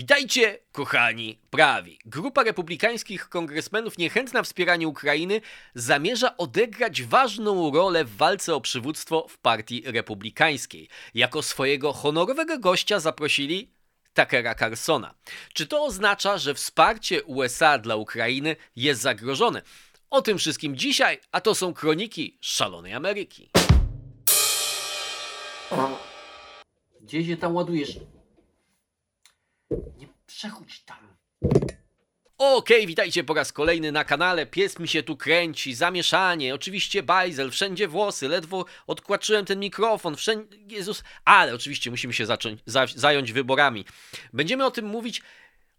Witajcie, kochani prawi. Grupa republikańskich kongresmenów niechętna wspieraniu Ukrainy zamierza odegrać ważną rolę w walce o przywództwo w partii republikańskiej. Jako swojego honorowego gościa zaprosili Tuckera Carsona. Czy to oznacza, że wsparcie USA dla Ukrainy jest zagrożone? O tym wszystkim dzisiaj, a to są kroniki szalonej Ameryki. Gdzie się tam ładujesz? Nie przechodź tam. Okej, witajcie po raz kolejny na kanale. Pies mi się tu kręci, zamieszanie, oczywiście bajzel, wszędzie włosy, ledwo odkłaczyłem ten mikrofon, wszędzie. Jezus. Ale oczywiście musimy się zacząć, za, zająć wyborami. Będziemy o tym mówić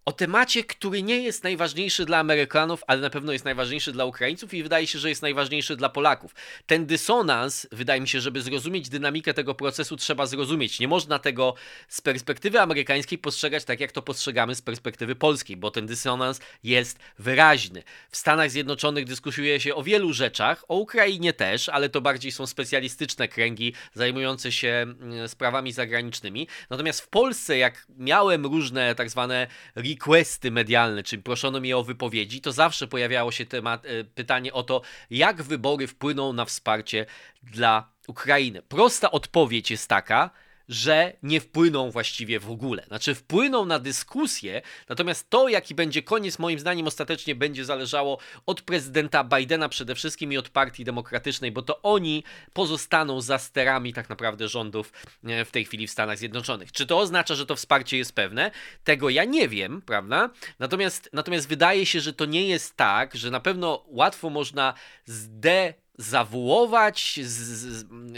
o temacie, który nie jest najważniejszy dla Amerykanów, ale na pewno jest najważniejszy dla Ukraińców i wydaje się, że jest najważniejszy dla Polaków. Ten dysonans, wydaje mi się, żeby zrozumieć dynamikę tego procesu, trzeba zrozumieć. Nie można tego z perspektywy amerykańskiej postrzegać tak, jak to postrzegamy z perspektywy polskiej, bo ten dysonans jest wyraźny. W Stanach Zjednoczonych dyskutuje się o wielu rzeczach, o Ukrainie też, ale to bardziej są specjalistyczne kręgi zajmujące się mm, sprawami zagranicznymi. Natomiast w Polsce, jak miałem różne tak zwane requesty medialne, czyli proszono mnie o wypowiedzi, to zawsze pojawiało się temat, e, pytanie o to, jak wybory wpłyną na wsparcie dla Ukrainy. Prosta odpowiedź jest taka, że nie wpłyną właściwie w ogóle. Znaczy wpłyną na dyskusję, natomiast to, jaki będzie koniec, moim zdaniem ostatecznie będzie zależało od prezydenta Bidena przede wszystkim i od Partii Demokratycznej, bo to oni pozostaną za sterami tak naprawdę rządów e, w tej chwili w Stanach Zjednoczonych. Czy to oznacza, że to wsparcie jest pewne? Tego ja nie wiem, prawda? Natomiast, natomiast wydaje się, że to nie jest tak, że na pewno łatwo można zde zawuować,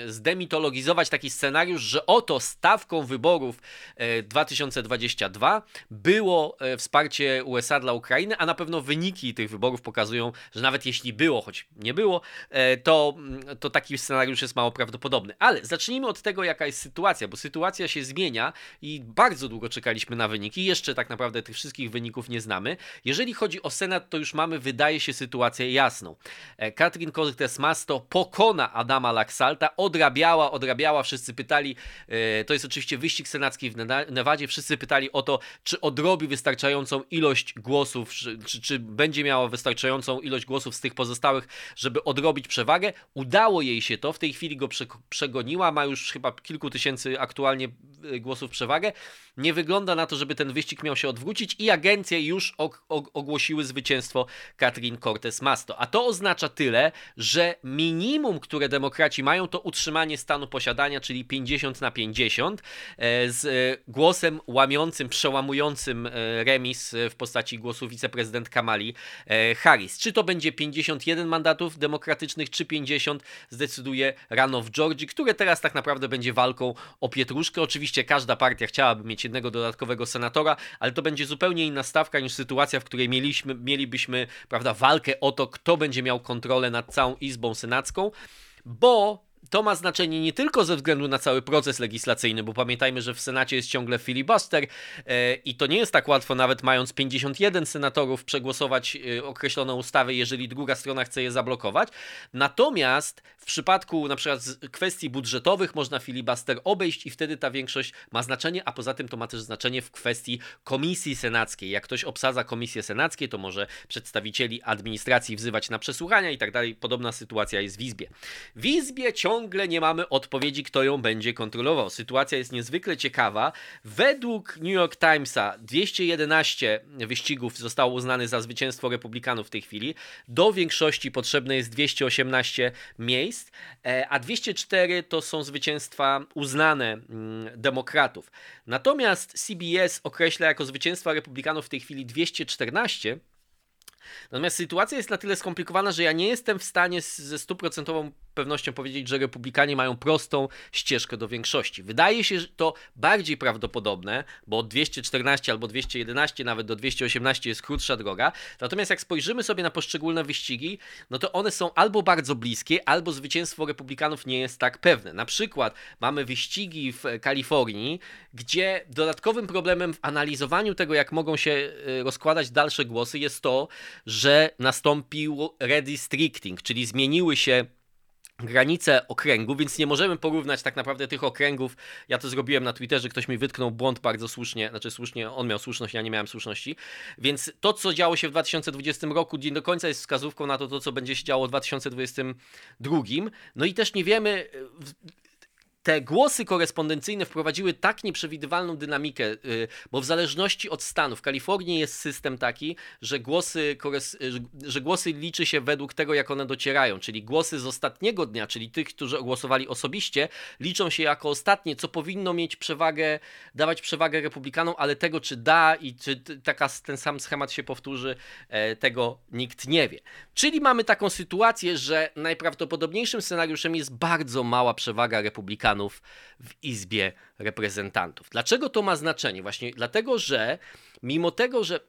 zdemitologizować taki scenariusz, że oto stawką wyborów 2022 e, było e, wsparcie USA dla Ukrainy, a na pewno wyniki tych wyborów pokazują, że nawet jeśli było, choć nie było, e, to, mm, to taki scenariusz jest mało prawdopodobny. Ale zacznijmy od tego, jaka jest sytuacja, bo sytuacja się zmienia i bardzo długo czekaliśmy na wyniki. Jeszcze tak naprawdę tych wszystkich wyników nie znamy. Jeżeli chodzi o Senat, to już mamy, wydaje się, sytuację jasną. Katrin Cortez Masto pokona Adama Laksalta, odrabiała, odrabiała, wszyscy pytali, e, to jest oczywiście wyścig senacki w Nevadzie, wszyscy pytali o to, czy odrobi wystarczającą ilość głosów, czy, czy będzie miała wystarczającą ilość głosów z tych pozostałych, żeby odrobić przewagę. Udało jej się to, w tej chwili go przegoniła, ma już chyba kilku tysięcy aktualnie e, głosów przewagę. Nie wygląda na to, żeby ten wyścig miał się odwrócić i agencje już ogłosiły zwycięstwo Katrin Cortez Masto. A to oznacza tyle, że minimum, które demokraci mają, to utrzymanie stanu posiadania, czyli 50 na 50, e, z e, głosem łamiącym, przełamującym e, remis w postaci głosu wiceprezydent Kamali Harris. Czy to będzie 51 mandatów demokratycznych, czy 50, zdecyduje rano w Georgii, które teraz tak naprawdę będzie walką o pietruszkę. Oczywiście każda partia chciałaby mieć jednego dodatkowego senatora, ale to będzie zupełnie inna stawka niż sytuacja, w której mieliśmy, mielibyśmy prawda, walkę o to, kto będzie miał kontrolę nad całą Izbą Senacką, bo to ma znaczenie nie tylko ze względu na cały proces legislacyjny, bo pamiętajmy, że w Senacie jest ciągle filibuster e, i to nie jest tak łatwo, nawet mając 51 senatorów, przegłosować e, określoną ustawę, jeżeli druga strona chce je zablokować. Natomiast w przypadku na przykład kwestii budżetowych można filibuster obejść i wtedy ta większość ma znaczenie, a poza tym to ma też znaczenie w kwestii komisji senackiej. Jak ktoś obsadza komisję senackie, to może przedstawicieli administracji wzywać na przesłuchania i tak dalej. Podobna sytuacja jest w Izbie. W Izbie ciągle ciągle nie mamy odpowiedzi, kto ją będzie kontrolował. Sytuacja jest niezwykle ciekawa. Według New York Timesa 211 wyścigów zostało uznane za zwycięstwo republikanów w tej chwili. Do większości potrzebne jest 218 miejsc, e, a 204 to są zwycięstwa uznane mm, demokratów. Natomiast CBS określa jako zwycięstwa republikanów w tej chwili 214 Natomiast sytuacja jest na tyle skomplikowana, że ja nie jestem w stanie ze stuprocentową pewnością powiedzieć, że republikanie mają prostą ścieżkę do większości. Wydaje się że to bardziej prawdopodobne, bo od 214 albo 211 nawet do 218 jest krótsza droga. Natomiast jak spojrzymy sobie na poszczególne wyścigi, no to one są albo bardzo bliskie, albo zwycięstwo republikanów nie jest tak pewne. Na przykład mamy wyścigi w Kalifornii, gdzie dodatkowym problemem w analizowaniu tego, jak mogą się y, rozkładać dalsze głosy, jest to, że nastąpił redistricting, czyli zmieniły się granice okręgu, więc nie możemy porównać tak naprawdę tych okręgów. Ja to zrobiłem na Twitterze, ktoś mi wytknął błąd bardzo słusznie, znaczy słusznie, on miał słuszność, ja nie miałem słuszności. Więc to, co działo się w 2020 roku, nie do końca jest wskazówką na to, to co będzie się działo w 2022. No i też nie wiemy, te głosy korespondencyjne wprowadziły tak nieprzewidywalną dynamikę, y, bo w zależności od stanu, w Kalifornii jest system taki, że głosy, y, że głosy liczy się według tego, jak one docierają, czyli głosy z ostatniego dnia, czyli tych, którzy głosowali osobiście, liczą się jako ostatnie, co powinno mieć przewagę, dawać przewagę republikanom, ale tego, czy da i czy taka, ten sam schemat się powtórzy, e, tego nikt nie wie. Czyli mamy taką sytuację, że najprawdopodobniejszym scenariuszem jest bardzo mała przewaga republikanów w Izbie Reprezentantów. Dlaczego to ma znaczenie? Właśnie dlatego, że mimo tego, że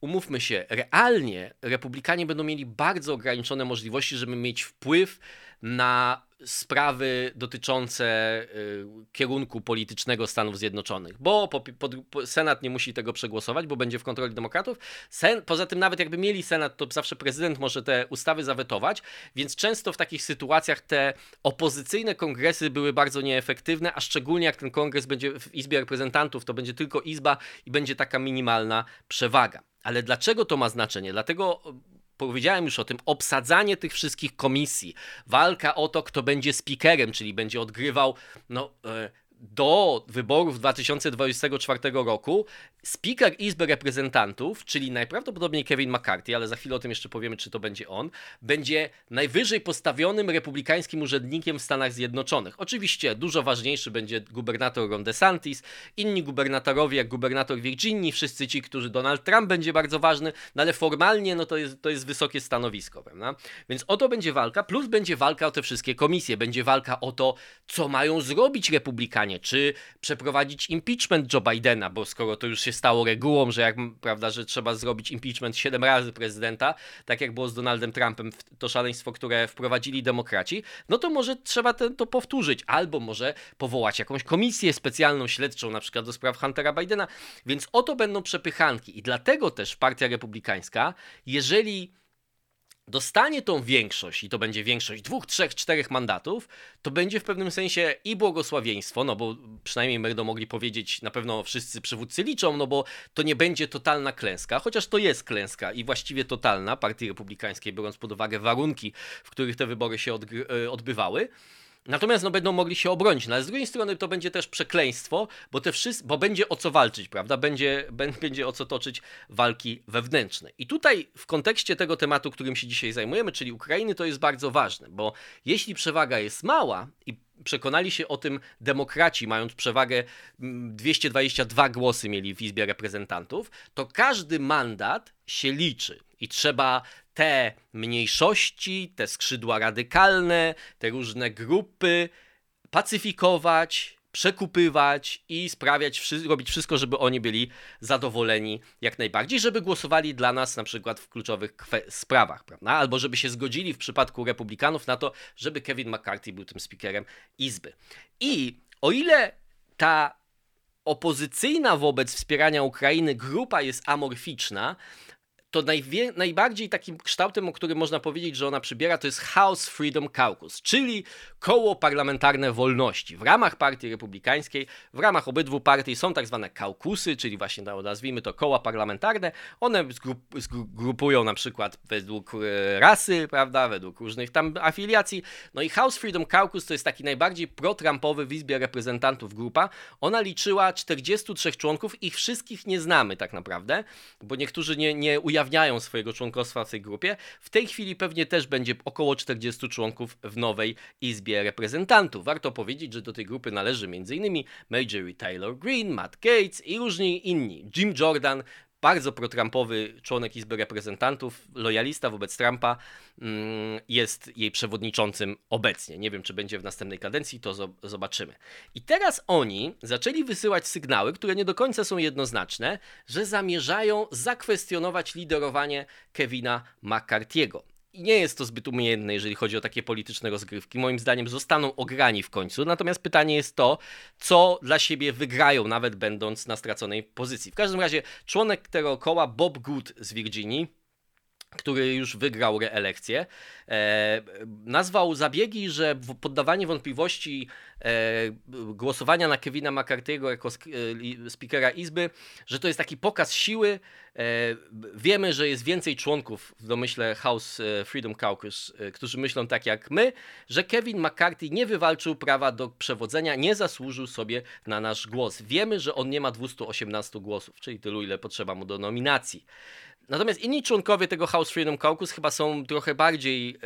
umówmy się, realnie republikanie będą mieli bardzo ograniczone możliwości, żeby mieć wpływ na sprawy dotyczące y, kierunku politycznego Stanów Zjednoczonych, bo po, po, po, Senat nie musi tego przegłosować, bo będzie w kontroli demokratów. Sen, poza tym, nawet jakby mieli Senat, to zawsze prezydent może te ustawy zawetować, więc często w takich sytuacjach te opozycyjne kongresy były bardzo nieefektywne, a szczególnie jak ten kongres będzie w Izbie Reprezentantów, to będzie tylko Izba i będzie taka minimalna przewaga. Ale dlaczego to ma znaczenie? Dlatego powiedziałem już o tym, obsadzanie tych wszystkich komisji, walka o to, kto będzie speakerem, czyli będzie odgrywał no, e, do wyborów 2024 roku Speaker Izby Reprezentantów, czyli najprawdopodobniej Kevin McCarthy, ale za chwilę o tym jeszcze powiemy, czy to będzie on, będzie najwyżej postawionym republikańskim urzędnikiem w Stanach Zjednoczonych. Oczywiście dużo ważniejszy będzie gubernator Ron DeSantis, inni gubernatorowie, jak gubernator Virginii, wszyscy ci, którzy Donald Trump będzie bardzo ważny, no ale formalnie no to, jest, to jest wysokie stanowisko, prawda? Więc o to będzie walka, plus będzie walka o te wszystkie komisje, będzie walka o to, co mają zrobić republikanie, czy przeprowadzić impeachment Joe Bidena, bo skoro to już się stało regułą, że jak, prawda, że trzeba zrobić impeachment 7 razy prezydenta, tak jak było z Donaldem Trumpem, to szaleństwo, które wprowadzili demokraci, no to może trzeba ten, to powtórzyć, albo może powołać jakąś komisję specjalną, śledczą, na przykład do spraw Huntera Bidena, więc oto będą przepychanki. I dlatego też Partia Republikańska, jeżeli dostanie tą większość i to będzie większość dwóch, trzech, czterech mandatów, to będzie w pewnym sensie i błogosławieństwo, no bo przynajmniej będą mogli powiedzieć, na pewno wszyscy przywódcy liczą, no bo to nie będzie totalna klęska, chociaż to jest klęska i właściwie totalna Partii Republikańskiej, biorąc pod uwagę warunki, w których te wybory się e, odbywały. Natomiast no, będą mogli się obronić, no, ale z drugiej strony to będzie też przekleństwo, bo, te wszyscy, bo będzie o co walczyć, prawda? Będzie, będzie o co toczyć walki wewnętrzne. I tutaj w kontekście tego tematu, którym się dzisiaj zajmujemy, czyli Ukrainy, to jest bardzo ważne, bo jeśli przewaga jest mała i przekonali się o tym demokraci, mając przewagę 222 mm, głosy mieli w Izbie Reprezentantów, to każdy mandat się liczy i trzeba te mniejszości, te skrzydła radykalne, te różne grupy pacyfikować, przekupywać i sprawiać, robić wszystko, żeby oni byli zadowoleni jak najbardziej, żeby głosowali dla nas na przykład w kluczowych sprawach, prawda? Albo żeby się zgodzili w przypadku republikanów na to, żeby Kevin McCarthy był tym speakerem Izby. I o ile ta opozycyjna wobec wspierania Ukrainy grupa jest amorficzna, to najbardziej takim kształtem, o którym można powiedzieć, że ona przybiera, to jest House Freedom Caucus, czyli koło parlamentarne wolności. W ramach Partii Republikańskiej, w ramach obydwu partii są tak zwane kaukusy, czyli właśnie no, nazwijmy to koła parlamentarne. One zgrup, zgrupują na przykład według e, rasy, prawda, według różnych tam afiliacji. No i House Freedom Caucus to jest taki najbardziej pro-Trumpowy w Izbie Reprezentantów grupa. Ona liczyła 43 członków, ich wszystkich nie znamy tak naprawdę, bo niektórzy nie, nie ujawniają ujawniają swojego członkostwa w tej grupie. W tej chwili pewnie też będzie około 40 członków w nowej Izbie Reprezentantów. Warto powiedzieć, że do tej grupy należy m.in. Marjorie Taylor Greene, Matt Gates i różni inni. Jim Jordan, bardzo pro-Trumpowy członek Izby Reprezentantów, lojalista wobec Trumpa, mm, jest jej przewodniczącym obecnie. Nie wiem, czy będzie w następnej kadencji, to zobaczymy. I teraz oni zaczęli wysyłać sygnały, które nie do końca są jednoznaczne, że zamierzają zakwestionować liderowanie Kevina McCarthy'ego. I nie jest to zbyt umiejętne, jeżeli chodzi o takie polityczne rozgrywki. Moim zdaniem zostaną ograni w końcu. Natomiast pytanie jest to, co dla siebie wygrają, nawet będąc na straconej pozycji. W każdym razie członek tego koła Bob Good z Virginii który już wygrał reelekcję, e, nazwał zabiegi, że poddawanie wątpliwości e, głosowania na Kevina McCarthy'ego jako e, speakera Izby, że to jest taki pokaz siły. Wiemy, że jest więcej członków w domyśle House Freedom Caucus, którzy myślą tak jak my, że Kevin McCarthy nie wywalczył prawa do przewodzenia, nie zasłużył sobie na nasz głos. Wiemy, że on nie ma 218 głosów, czyli tylu, ile potrzeba mu do nominacji. Natomiast inni członkowie tego House Freedom Caucus chyba są trochę bardziej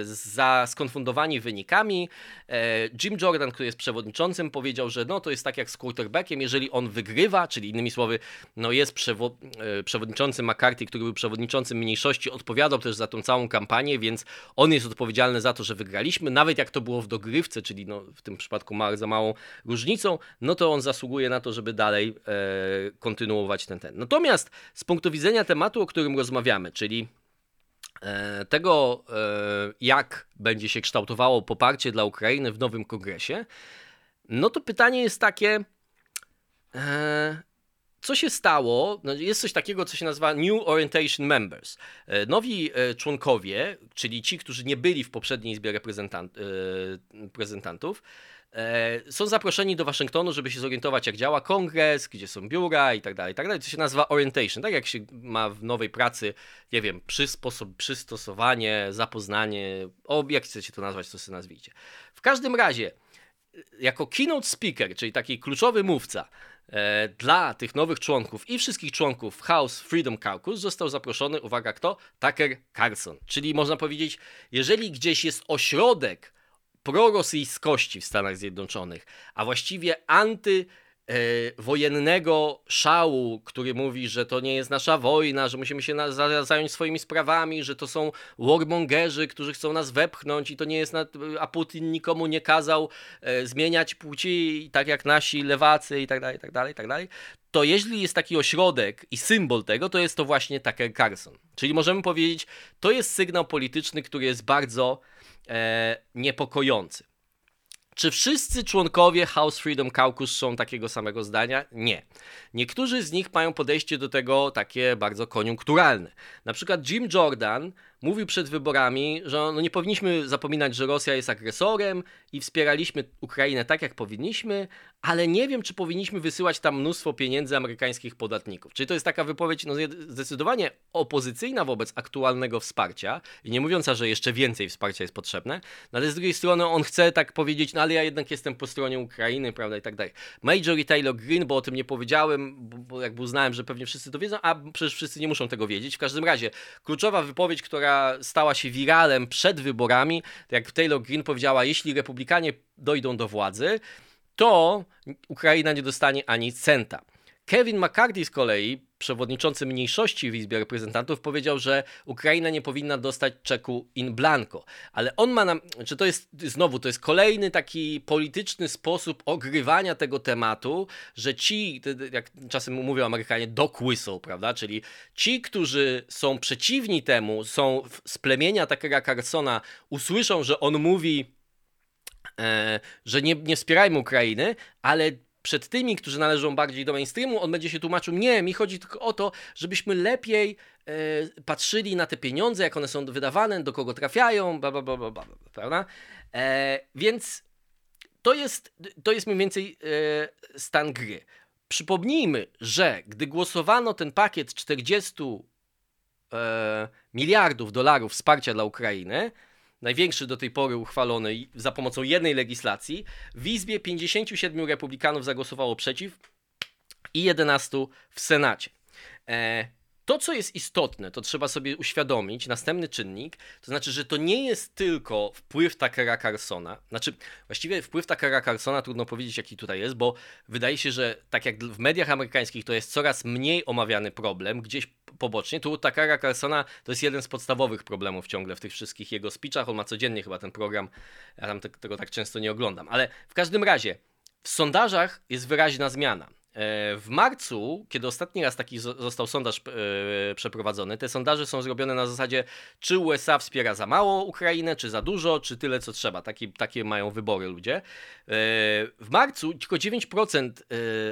e, za skonfundowani wynikami. E, Jim Jordan, który jest przewodniczącym, powiedział, że no to jest tak jak z quarterbackiem, jeżeli on wygrywa, czyli innymi słowy, no jest przewo e, przewodniczącym McCarthy, który był przewodniczącym mniejszości, odpowiadał też za tą całą kampanię, więc on jest odpowiedzialny za to, że wygraliśmy, nawet jak to było w dogrywce, czyli no w tym przypadku ma, za małą różnicą, no to on zasługuje na to, żeby dalej e, kontynuować ten ten. Natomiast z punktu widzenia tematu, którym rozmawiamy, czyli e, tego, e, jak będzie się kształtowało poparcie dla Ukrainy w nowym kongresie, no to pytanie jest takie, e, co się stało? No, jest coś takiego, co się nazywa New Orientation Members. Nowi członkowie, czyli ci, którzy nie byli w poprzedniej izbie reprezentantów, są zaproszeni do Waszyngtonu, żeby się zorientować, jak działa kongres, gdzie są biura i tak dalej, i tak dalej. To się nazywa orientation, tak jak się ma w nowej pracy, nie wiem, przysposob, przystosowanie, zapoznanie, o, jak chcecie to nazwać, to sobie nazwijcie. W każdym razie, jako keynote speaker, czyli taki kluczowy mówca, e, dla tych nowych członków i wszystkich członków House Freedom Caucus został zaproszony, uwaga kto? Tucker Carlson. Czyli można powiedzieć, jeżeli gdzieś jest ośrodek prorosyjskości w Stanach Zjednoczonych, a właściwie anty e, wojennego szału, który mówi, że to nie jest nasza wojna, że musimy się zająć swoimi sprawami, że to są warmongerzy, którzy chcą nas wepchnąć i to nie jest, na, a Putin nikomu nie kazał e, zmieniać płci, tak jak nasi lewacy i tak dalej, i tak dalej, i tak dalej, to jeśli jest taki ośrodek i symbol tego, to jest to właśnie Tucker Carlson. Czyli możemy powiedzieć, to jest sygnał polityczny, który jest bardzo e, niepokojący. Czy wszyscy członkowie House Freedom Caucus są takiego samego zdania? Nie. Niektórzy z nich mają podejście do tego takie bardzo koniunkturalne. Na przykład Jim Jordan mówił przed wyborami, że no nie powinniśmy zapominać, że Rosja jest agresorem i wspieraliśmy Ukrainę tak, jak powinniśmy, ale nie wiem, czy powinniśmy wysyłać tam mnóstwo pieniędzy amerykańskich podatników. Czyli to jest taka wypowiedź no, zdecydowanie opozycyjna wobec aktualnego wsparcia i nie mówiąca, że jeszcze więcej wsparcia jest potrzebne, no ale z drugiej strony on chce tak powiedzieć, no ale ja jednak jestem po stronie Ukrainy, prawda, i tak dalej. Major i Taylor Green, bo o tym nie powiedziałem, bo, jakby uznałem, że pewnie wszyscy to wiedzą, a przecież wszyscy nie muszą tego wiedzieć. W każdym razie, kluczowa wypowiedź, która stała się wiralem przed wyborami, jak Taylor Green powiedziała, jeśli republikanie dojdą do władzy, to Ukraina nie dostanie ani centa. Kevin McCarthy z kolei, przewodniczący mniejszości w Izbie Reprezentantów, powiedział, że Ukraina nie powinna dostać czeku in blanco. Ale on ma nam, czy to jest znowu, to jest kolejny taki polityczny sposób ogrywania tego tematu, że ci, jak czasem mówią Amerykanie, dog whistle, prawda? Czyli ci, którzy są przeciwni temu, są z plemienia Takera Carsona, usłyszą, że on mówi E, że nie, nie wspierajmy Ukrainy, ale przed tymi, którzy należą bardziej do mainstreamu, on będzie się tłumaczył, nie, mi chodzi tylko o to, żebyśmy lepiej e, patrzyli na te pieniądze, jak one są wydawane, do kogo trafiają, bla, bla, bla, bla, bla prawda? E, więc to jest, to jest mniej więcej e, stan gry. Przypomnijmy, że gdy głosowano ten pakiet 40 e, miliardów dolarów wsparcia dla Ukrainy, największy do tej pory uchwalony za pomocą jednej legislacji, w Izbie 57 republikanów zagłosowało przeciw i 11 w Senacie. E, to, co jest istotne, to trzeba sobie uświadomić, następny czynnik, to znaczy, że to nie jest tylko wpływ Takera Carsona, znaczy właściwie wpływ Takera Carsona trudno powiedzieć, jaki tutaj jest, bo wydaje się, że tak jak w mediach amerykańskich to jest coraz mniej omawiany problem, gdzieś pobocznie, tu Takera Carsona to jest jeden z podstawowych problemów ciągle w tych wszystkich jego speechach, on ma codziennie chyba ten program, ja tam tego tak często nie oglądam, ale w każdym razie w sondażach jest wyraźna zmiana. W marcu, kiedy ostatni raz taki został sondaż przeprowadzony, te sondaże są zrobione na zasadzie, czy USA wspiera za mało Ukrainę, czy za dużo, czy tyle, co trzeba. Takie, takie mają wybory ludzie. W marcu tylko 9%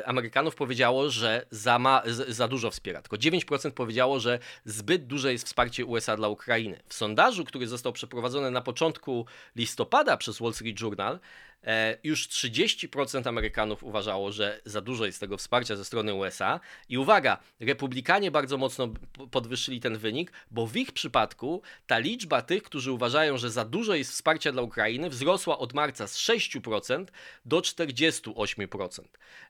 Amerykanów powiedziało, że za, ma, za dużo wspiera. Tylko 9% powiedziało, że zbyt duże jest wsparcie USA dla Ukrainy. W sondażu, który został przeprowadzony na początku listopada przez Wall Street Journal, E, już 30% Amerykanów uważało, że za dużo jest tego wsparcia ze strony USA. I uwaga, republikanie bardzo mocno podwyższyli ten wynik, bo w ich przypadku ta liczba tych, którzy uważają, że za dużo jest wsparcia dla Ukrainy, wzrosła od marca z 6% do 48%.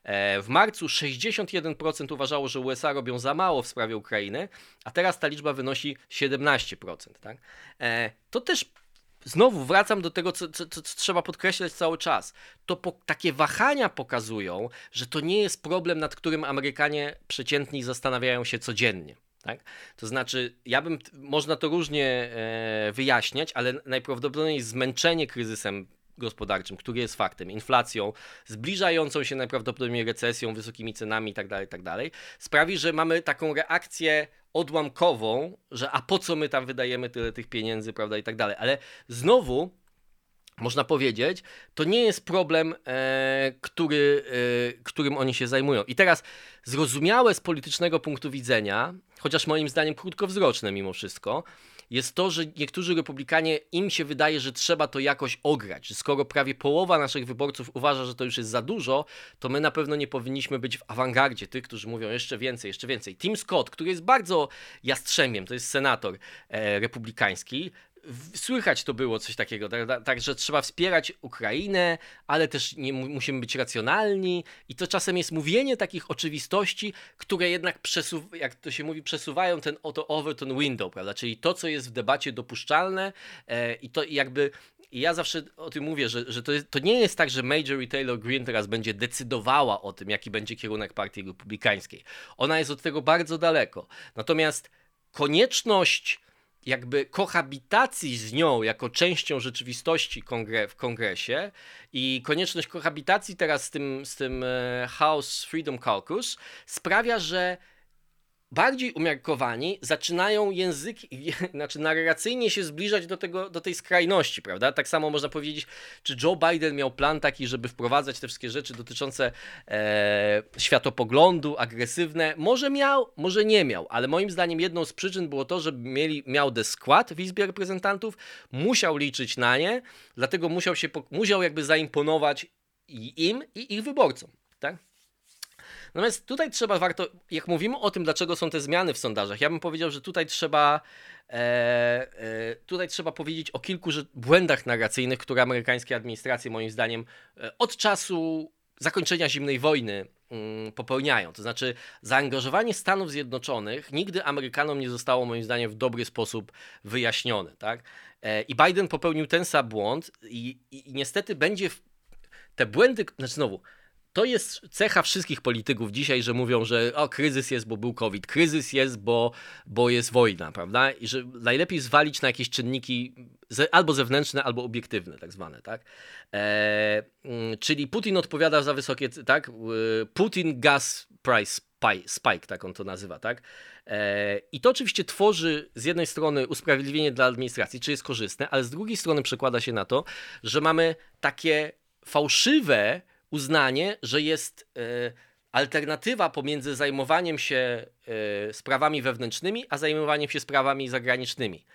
E, w marcu 61% uważało, że USA robią za mało w sprawie Ukrainy, a teraz ta liczba wynosi 17%. Tak? E, to też znowu wracam do tego, co, co, co, trzeba podkreślać cały czas. To po, takie wahania pokazują, że to nie jest problem, nad którym Amerykanie przeciętni zastanawiają się codziennie. Tak? To znaczy, ja bym, można to różnie e, wyjaśniać, ale najprawdopodobniej zmęczenie kryzysem gospodarczym, który jest faktem, inflacją, zbliżającą się najprawdopodobniej recesją, wysokimi cenami itd., tak itd., tak sprawi, że mamy taką reakcję odłamkową, że a po co my tam wydajemy tyle tych pieniędzy, prawda, i tak. Ale znowu można powiedzieć, to nie jest problem, e, który, e, którym oni się zajmują. I teraz zrozumiałe z politycznego punktu widzenia, chociaż moim zdaniem krótkowzroczne mimo wszystko, jest to, że niektórzy republikanie, im się wydaje, że trzeba to jakoś ograć, skoro prawie połowa naszych wyborców uważa, że to już jest za dużo, to my na pewno nie powinniśmy być w awangardzie tych, którzy mówią jeszcze więcej, jeszcze więcej. Tim Scott, który jest bardzo jastrzębiem, to jest senator e, republikański, słychać to było coś takiego, tak, tak, tak, że trzeba wspierać Ukrainę, ale też nie musimy być racjonalni i to czasem jest mówienie takich oczywistości, które jednak przesuw- jak to się mówi, przesuwają ten oto over ten window, prawda, czyli to, co jest w debacie dopuszczalne e, i to jakby i ja zawsze o tym mówię, że, że to, jest, to nie jest tak, że Major Taylor Greene teraz będzie decydowała o tym, jaki będzie kierunek partii republikańskiej. Ona jest od tego bardzo daleko. Natomiast konieczność jakby kohabitacji z nią jako częścią rzeczywistości kongre w kongresie i konieczność kohabitacji teraz z tym, z tym e, House Freedom Caucus sprawia, że bardziej umiarkowani zaczynają języki, znaczy narracyjnie się zbliżać do, tego, do tej skrajności, prawda? Tak samo można powiedzieć, czy Joe Biden miał plan taki, żeby wprowadzać te wszystkie rzeczy dotyczące e, światopoglądu, agresywne. Może miał, może nie miał, ale moim zdaniem jedną z przyczyn było to, że mieli, miał the skład w Izbie Reprezentantów, musiał liczyć na nie, dlatego musiał się, musiał jakby zaimponować i im i ich wyborcom? Natomiast tutaj trzeba warto, jak mówimy o tym, dlaczego są te zmiany w sondażach, ja bym powiedział, że tutaj trzeba, e, e, tutaj trzeba powiedzieć o kilku błędach narracyjnych, które amerykańskie administracje, moim zdaniem, e, od czasu zakończenia zimnej wojny mm, popełniają. To znaczy, zaangażowanie Stanów Zjednoczonych nigdy Amerykanom nie zostało, moim zdaniem, w dobry sposób wyjaśnione. Tak? E, I Biden popełnił ten sam błąd, i, i, i niestety będzie. W... Te błędy, znaczy znowu, to jest cecha wszystkich polityków dzisiaj, że mówią, że o, kryzys jest, bo był COVID, kryzys jest, bo, bo jest wojna, prawda? I że najlepiej zwalić na jakieś czynniki albo zewnętrzne, albo obiektywne, tak zwane, tak? E, mm, czyli Putin odpowiada za wysokie, tak? E, Putin gas price spike, tak on to nazywa, tak? E, I to oczywiście tworzy z jednej strony usprawiedliwienie dla administracji, czy jest korzystne, ale z drugiej strony przekłada się na to, że mamy takie fałszywe uznanie, że jest e, alternatywa pomiędzy zajmowaniem się e, sprawami wewnętrznymi, a zajmowaniem się sprawami zagranicznymi.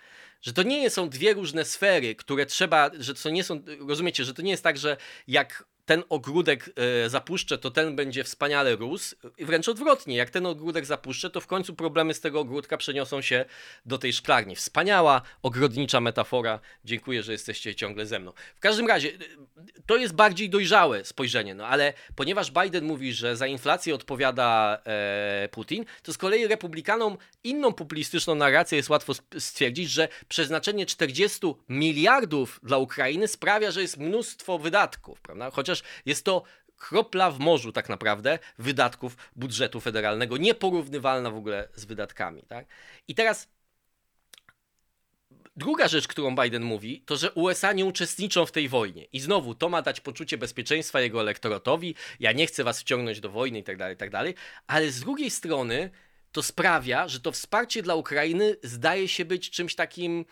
Że to nie są dwie różne sfery, które trzeba, że to nie są, rozumiecie, że to nie jest tak, że jak ten ogródek e, zapuszczę, to ten będzie wspaniale rósł. Wręcz odwrotnie, jak ten ogródek zapuszczę, to w końcu problemy z tego ogródka przeniosą się do tej szklarni. Wspaniała, ogrodnicza metafora. Dziękuję, że jesteście ciągle ze mną. W każdym razie, e, to jest bardziej dojrzałe spojrzenie, no ale ponieważ Biden mówi, że za inflację odpowiada e, Putin, to z kolei republikanom inną populistyczną narrację jest łatwo stwierdzić, że przeznaczenie 40 miliardów dla Ukrainy sprawia, że jest mnóstwo wydatków, prawda? Chociaż jest to kropla w morzu tak naprawdę wydatków budżetu federalnego, nieporównywalna w ogóle z wydatkami. Tak? I teraz Druga rzecz, którą Biden mówi, to że USA nie uczestniczą w tej wojnie. I znowu to ma dać poczucie bezpieczeństwa jego elektoratowi. Ja nie chcę was wciągnąć do wojny i tak dalej, tak dalej. Ale z drugiej strony to sprawia, że to wsparcie dla Ukrainy zdaje się być czymś takim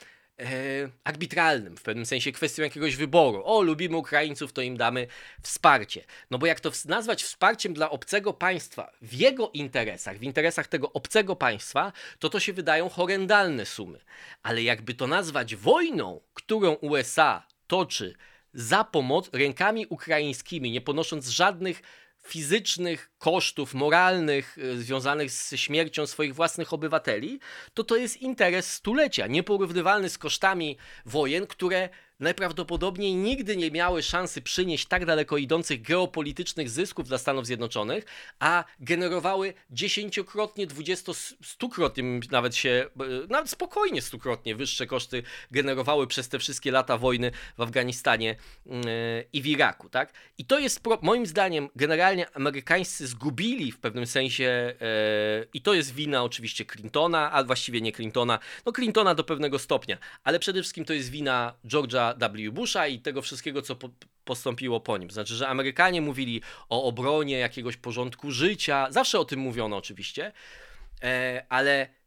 arbitralnym, w pewnym sensie kwestią jakiegoś wyboru. O, lubimy Ukraińców, to im damy wsparcie. No bo jak to nazwać wsparciem dla obcego państwa w jego interesach, w interesach tego obcego państwa, to to się wydają horrendalne sumy. Ale jakby to nazwać wojną, którą USA toczy za pomoc rękami ukraińskimi, nie ponosząc żadnych fizycznych kosztów moralnych y, związanych z śmiercią swoich własnych obywateli, to to jest interes stulecia, nieporównywalny z kosztami wojen, które najprawdopodobniej nigdy nie miały szansy przynieść tak daleko idących geopolitycznych zysków dla Stanów Zjednoczonych, a generowały dziesięciokrotnie, dwudziesto, stukrotnie nawet się, nawet spokojnie stukrotnie wyższe koszty generowały przez te wszystkie lata wojny w Afganistanie yy, i w Iraku, tak? I to jest, moim zdaniem, generalnie amerykańscy zgubili w pewnym sensie, yy, i to jest wina oczywiście Clintona, a właściwie nie Clintona, no Clintona do pewnego stopnia, ale przede wszystkim to jest wina George'a W. Busha i tego wszystkiego, co po, postąpiło po nim. Znaczy, że Amerykanie mówili o obronie jakiegoś porządku życia, zawsze o tym mówiono oczywiście, e, ale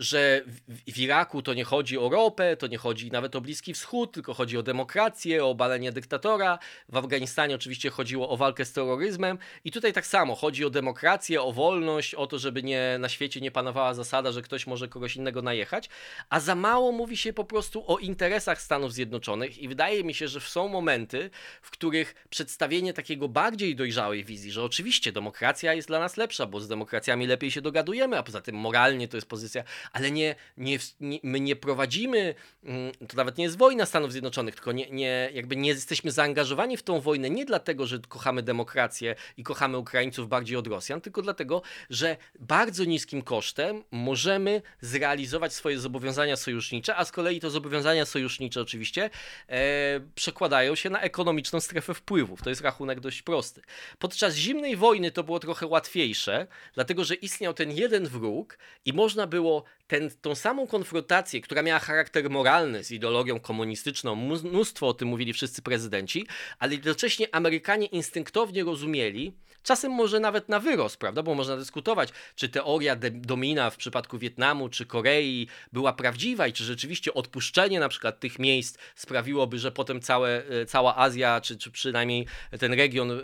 że w, Iraku to nie chodzi o ropę, to nie chodzi nawet o Bliski Wschód, tylko chodzi o demokrację, o obalenie dyktatora. W Afganistanie oczywiście chodziło o walkę z terroryzmem i tutaj tak samo chodzi o demokrację, o wolność, o to, żeby nie, na świecie nie panowała zasada, że ktoś może kogoś innego najechać, a za mało mówi się po prostu o interesach Stanów Zjednoczonych i wydaje mi się, że są momenty, w których przedstawienie takiego bardziej dojrzałej wizji, że oczywiście demokracja jest dla nas lepsza, bo z demokracjami lepiej się dogadujemy, a poza tym moralnie to jest pozycja ale nie, nie, nie, my nie prowadzimy, mm, to nawet nie jest wojna Stanów Zjednoczonych, tylko nie, nie, jakby nie jesteśmy zaangażowani w tą wojnę nie dlatego, że kochamy demokrację i kochamy Ukraińców bardziej od Rosjan, tylko dlatego, że bardzo niskim kosztem możemy zrealizować swoje zobowiązania sojusznicze, a z kolei to zobowiązania sojusznicze oczywiście e, przekładają się na ekonomiczną strefę wpływów. To jest rachunek dość prosty. Podczas zimnej wojny to było trochę łatwiejsze, dlatego że istniał ten jeden wróg i można było ten, tą samą konfrontację, która miała charakter moralny z ideologią komunistyczną, mnóstwo o tym mówili wszyscy prezydenci, ale jednocześnie Amerykanie instynktownie rozumieli, czasem może nawet na wyrost, prawda, bo można dyskutować, czy teoria domina w przypadku Wietnamu czy Korei była prawdziwa i czy rzeczywiście odpuszczenie na przykład tych miejsc sprawiłoby, że potem całe, e, cała Azja, czy, czy przynajmniej ten region, e,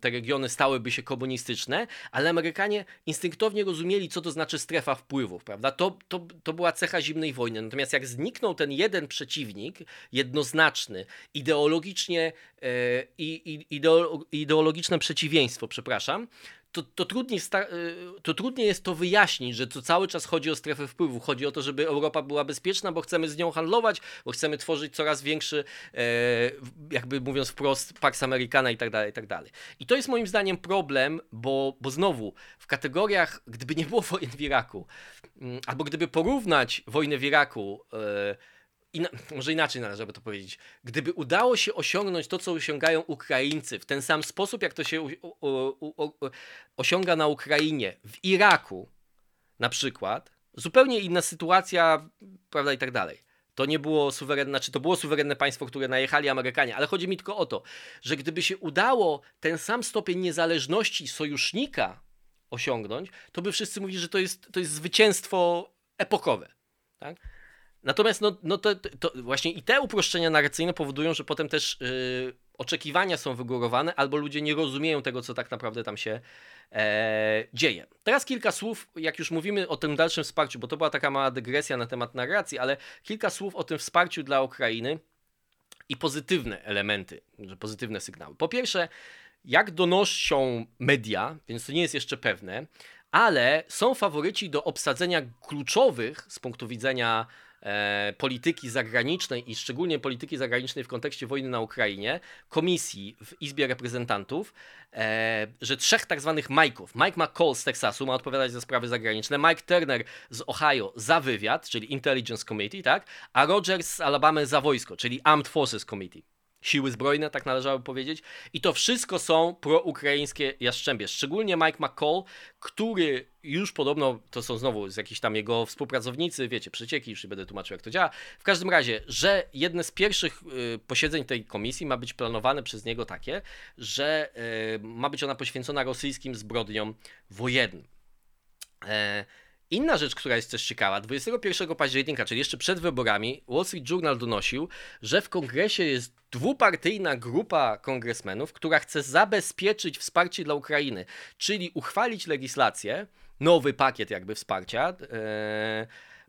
te regiony stałyby się komunistyczne, ale Amerykanie instynktownie rozumieli, co to znaczy strefa wpływów, prawda, to, to, to była cecha zimnej wojny. Natomiast jak zniknął ten jeden przeciwnik, jednoznaczny, ideologicznie e, i, ideologiczne przeciwieństwo, przepraszam, to, to, trudniej y, to trudniej jest to wyjaśnić, że to cały czas chodzi o strefę wpływu. Chodzi o to, żeby Europa była bezpieczna, bo chcemy z nią handlować, bo chcemy tworzyć coraz większy, e, jakby mówiąc wprost, Pax Americana i tak dalej, i tak dalej. I to jest moim zdaniem problem, bo, bo znowu w kategoriach, gdyby nie było wojen w Iraku, mm, albo gdyby porównać wojnę w Iraku e, Ina może inaczej należy by to powiedzieć. Gdyby udało się osiągnąć to, co osiągają Ukraińcy w ten sam sposób, jak to się osiąga na Ukrainie, w Iraku na przykład, zupełnie inna sytuacja, prawda, i tak dalej. To nie było suwerenne, znaczy to było suwerenne państwo, które najechali Amerykanie, ale chodzi mi tylko o to, że gdyby się udało ten sam stopień niezależności sojusznika osiągnąć, to by wszyscy mówili, że to jest, to jest zwycięstwo epokowe. Tak? Natomiast no, no to, to, właśnie i te uproszczenia narracyjne powodują, że potem też yy, oczekiwania są wygórowane, albo ludzie nie rozumieją tego, co tak naprawdę tam się e, dzieje. Teraz kilka słów, jak już mówimy o tym dalszym wsparciu, bo to była taka mała dygresja na temat narracji, ale kilka słów o tym wsparciu dla Ukrainy i pozytywne elementy, pozytywne sygnały. Po pierwsze, jak donoszą media, więc to nie jest jeszcze pewne, ale są faworyci do obsadzenia kluczowych z punktu widzenia polityki zagranicznej i szczególnie polityki zagranicznej w kontekście wojny na Ukrainie, komisji w Izbie Reprezentantów, e, że trzech tak zwanych Mike'ów, Mike McCall z Teksasu ma odpowiadać za sprawy zagraniczne, Mike Turner z Ohio za wywiad, czyli Intelligence Committee, tak, a Rogers z Alabamy za wojsko, czyli Armed Forces Committee. Siły zbrojne, tak należałoby powiedzieć. I to wszystko są proukraińskie jaszczębie. Szczególnie Mike McCall, który już podobno, to są znowu z jakiś tam jego współpracownicy, wiecie, przecieki, już nie będę tłumaczył jak to działa. W każdym razie, że jedne z pierwszych y, posiedzeń tej komisji ma być planowane przez niego takie, że y, ma być ona poświęcona rosyjskim zbrodniom wojennym. E, Inna rzecz, która jest też ciekawa, 21 października, czyli jeszcze przed wyborami, Wall Street Journal donosił, że w kongresie jest dwupartyjna grupa kongresmenów, która chce zabezpieczyć wsparcie dla Ukrainy, czyli uchwalić legislację, nowy pakiet jakby wsparcia. Yy,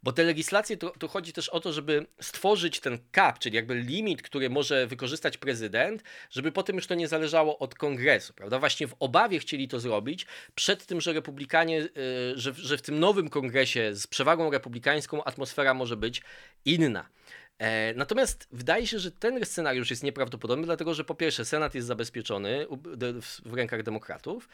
bo te legislacje, to, to, chodzi też o to, żeby stworzyć ten cap, czyli jakby limit, który może wykorzystać prezydent, żeby potem już to nie zależało od kongresu, prawda? Właśnie w obawie chcieli to zrobić, przed tym, że republikanie, yy, że, że w tym nowym kongresie z przewagą republikańską atmosfera może być inna. E, natomiast wydaje się, że ten scenariusz jest nieprawdopodobny, dlatego że po pierwsze Senat jest zabezpieczony w rękach demokratów,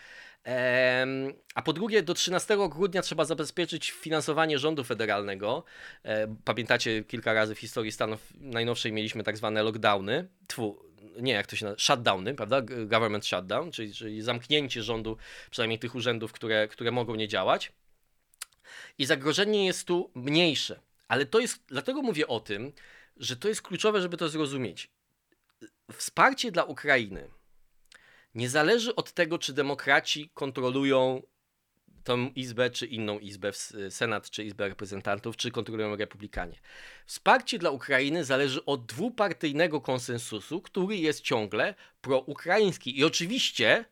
a po drugie do 13 grudnia trzeba zabezpieczyć finansowanie rządu federalnego. E, pamiętacie, kilka razy w historii Stanów najnowszej mieliśmy tak zwane lockdowny, tfu, nie jak to się nazywa, shutdowny, prawda? Government shutdown, czyli, czyli zamknięcie rządu, przynajmniej tych urzędów, które, które mogą nie działać. I zagrożenie jest tu mniejsze. Ale to jest, dlatego mówię o tym, że to jest kluczowe, żeby to zrozumieć. Wsparcie dla Ukrainy nie zależy od tego, czy demokraci kontrolują tą izbę, czy inną izbę, Senat, czy Izbę Reprezentantów, czy kontrolują republikanie. Wsparcie dla Ukrainy zależy od dwupartyjnego konsensusu, który jest ciągle proukraiński. I oczywiście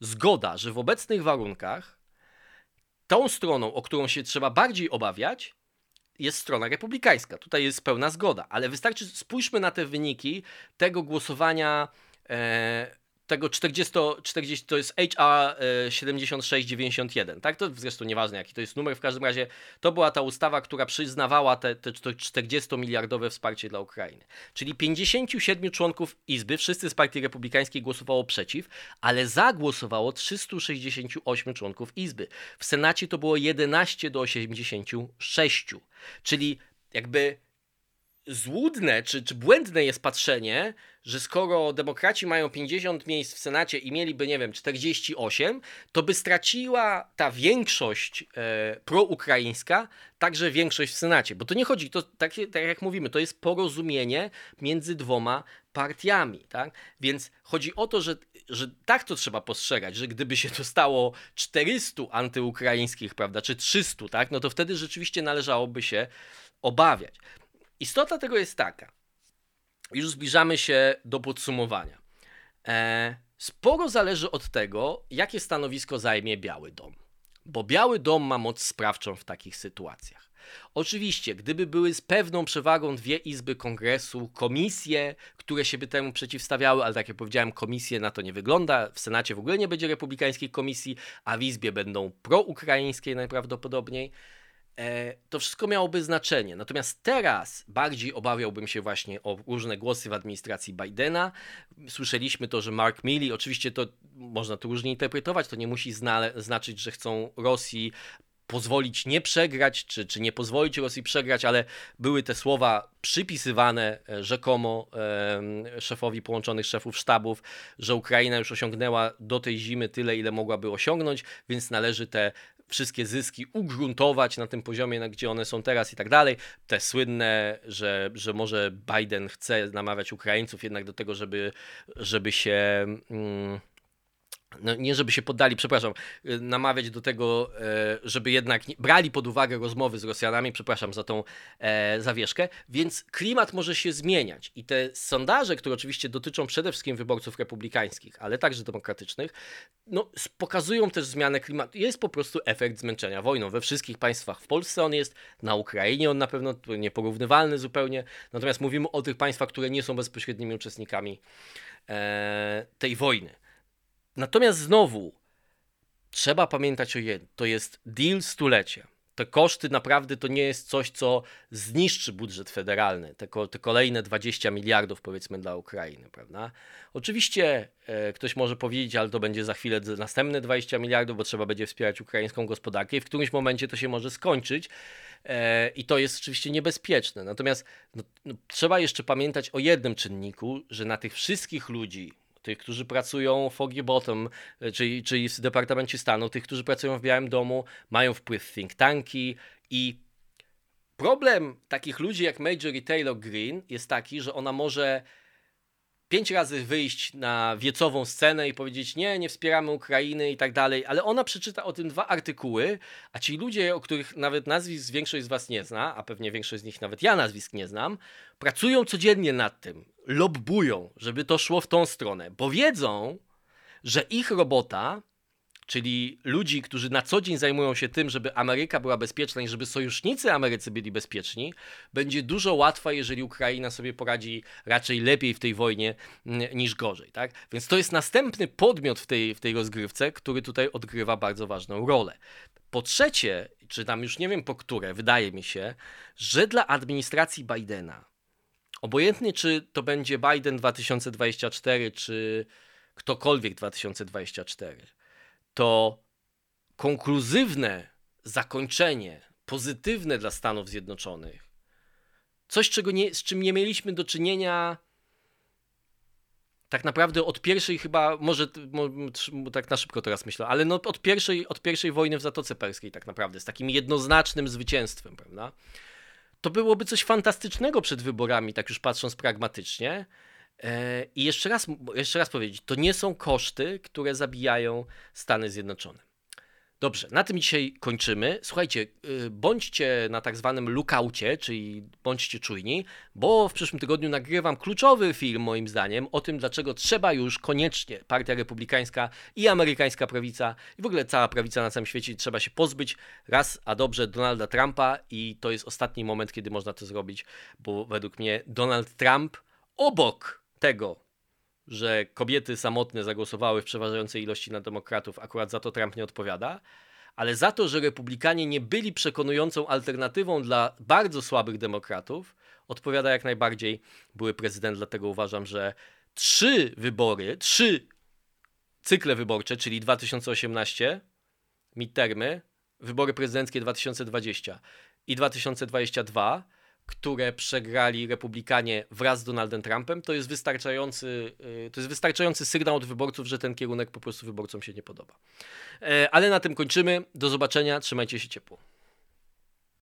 zgoda, że w obecnych warunkach tą stroną, o którą się trzeba bardziej obawiać, jest strona republikańska. Tutaj jest pełna zgoda, ale wystarczy, spójrzmy na te wyniki tego głosowania. E, tego 40, 40 to jest HR 7691, tak? To zresztą nieważne jaki to jest numer, w każdym razie to była ta ustawa, która przyznawała te, te 40-miliardowe wsparcie dla Ukrainy. Czyli 57 członków Izby, wszyscy z Partii Republikańskiej głosowało przeciw, ale zagłosowało 368 członków Izby. W Senacie to było 11 do 86, czyli jakby złudne czy, czy błędne jest patrzenie, że skoro demokraci mają 50 miejsc w Senacie i mieliby, nie wiem, 48, to by straciła ta większość e, proukraińska także większość w Senacie. Bo to nie chodzi, to tak, tak jak mówimy, to jest porozumienie między dwoma partiami, tak? Więc chodzi o to, że, że tak to trzeba postrzegać, że gdyby się to stało 400 antyukraińskich, prawda, czy 300, tak? No to wtedy rzeczywiście należałoby się obawiać. Istota tego jest taka. Już zbliżamy się do podsumowania. E, sporo zależy od tego, jakie stanowisko zajmie Biały Dom. Bo Biały Dom ma moc sprawczą w takich sytuacjach. Oczywiście, gdyby były z pewną przewagą dwie izby kongresu, komisje, które się by temu przeciwstawiały, ale tak jak powiedziałem, komisje na to nie wygląda. W Senacie w ogóle nie będzie republikańskiej komisji, a w izbie będą proukraińskie najprawdopodobniej to wszystko miałoby znaczenie. Natomiast teraz bardziej obawiałbym się właśnie o różne głosy w administracji Bidena. Słyszeliśmy to, że Mark Milley, oczywiście to można to różnie interpretować, to nie musi znaczyć, że chcą Rosji pozwolić nie przegrać, czy, czy nie pozwolić Rosji przegrać, ale były te słowa przypisywane e, rzekomo e, szefowi połączonych szefów sztabów, że Ukraina już osiągnęła do tej zimy tyle, ile mogłaby osiągnąć, więc należy te wszystkie zyski ugruntować na tym poziomie, na gdzie one są teraz i tak dalej. Te słynne, że, że może Biden chce namawiać Ukraińców jednak do tego, żeby, żeby się. Mm, no nie żeby się poddali, przepraszam, y, namawiać do tego, e, żeby jednak brali pod uwagę rozmowy z Rosjanami, przepraszam za tą e, zawieszkę, więc klimat może się zmieniać i te sondaże, które oczywiście dotyczą przede wszystkim wyborców republikańskich, ale także demokratycznych, no, pokazują też zmianę klimatu. Jest po prostu efekt zmęczenia wojną we wszystkich państwach. W Polsce on jest, na Ukrainie on na pewno nieporównywalny zupełnie, natomiast mówimy o tych państwach, które nie są bezpośrednimi uczestnikami e, tej wojny. Natomiast znowu trzeba pamiętać o jednym. To jest deal stulecia. Te koszty naprawdę to nie jest coś, co zniszczy budżet federalny, te, te kolejne 20 miliardów powiedzmy dla Ukrainy, prawda? Oczywiście e, ktoś może powiedzieć, ale to będzie za chwilę następne 20 miliardów, bo trzeba będzie wspierać ukraińską gospodarkę i w którymś momencie to się może skończyć. E, I to jest oczywiście niebezpieczne. Natomiast no, no, trzeba jeszcze pamiętać o jednym czynniku, że na tych wszystkich ludzi, tych, którzy pracują w Foggy Bottom, e, czyli, czyli w Departamencie Stanu, tych, którzy pracują w Białym Domu, mają wpływ think tanki i problem takich ludzi jak Major i Taylor Green jest taki, że ona może pięć razy wyjść na wiecową scenę i powiedzieć nie, nie wspieramy Ukrainy i tak dalej, ale ona przeczyta o tym dwa artykuły, a ci ludzie, o których nawet nazwisk większość z was nie zna, a pewnie większość z nich nawet ja nazwisk nie znam, pracują codziennie nad tym, lobbują, żeby to szło w tą stronę, bo wiedzą, że ich robota czyli ludzi, którzy na co dzień zajmują się tym, żeby Ameryka była bezpieczna i żeby sojusznicy Amerycy byli bezpieczni, będzie dużo łatwa, jeżeli Ukraina sobie poradzi raczej lepiej w tej wojnie niż gorzej. Tak? Więc to jest następny podmiot w tej, w tej rozgrywce, który tutaj odgrywa bardzo ważną rolę. Po trzecie, czy tam już nie wiem po które, wydaje mi się, że dla administracji Bidena, obojętnie czy to będzie Biden 2024, czy ktokolwiek 2024, to konkluzywne zakończenie, pozytywne dla Stanów Zjednoczonych, coś, czego nie, z czym nie mieliśmy do czynienia tak naprawdę od pierwszej chyba, może, tak na szybko teraz myślę, ale no od, pierwszej, od pierwszej wojny w Zatoce Perskiej tak naprawdę, z takim jednoznacznym zwycięstwem, prawda? To byłoby coś fantastycznego przed wyborami, tak już patrząc pragmatycznie, E, I jeszcze raz, jeszcze raz powiedzieć, to nie są koszty, które zabijają Stany Zjednoczone. Dobrze, na tym dzisiaj kończymy. Słuchajcie, y, bądźcie na tak zwanym lookoutie, czyli bądźcie czujni, bo w przyszłym tygodniu nagrywam kluczowy film, moim zdaniem, o tym, dlaczego trzeba już koniecznie Partia Republikańska i amerykańska prawica, i w ogóle cała prawica na całym świecie, trzeba się pozbyć raz, a dobrze Donalda Trumpa, i to jest ostatni moment, kiedy można to zrobić, bo według mnie Donald Trump obok tego, że kobiety samotne zagłosowały w przeważającej ilości na demokratów, akurat za to Trump nie odpowiada, ale za to, że republikanie nie byli przekonującą alternatywą dla bardzo słabych demokratów, odpowiada jak najbardziej były prezydent. Dlatego uważam, że trzy wybory, trzy cykle wyborcze, czyli 2018, midtermy, wybory prezydenckie 2020 i 2022 które przegrali republikanie wraz z Donaldem Trumpem, to jest wystarczający, y, to jest wystarczający sygnał od wyborców, że ten kierunek po prostu wyborcom się nie podoba. E, ale na tym kończymy. Do zobaczenia. Trzymajcie się ciepło.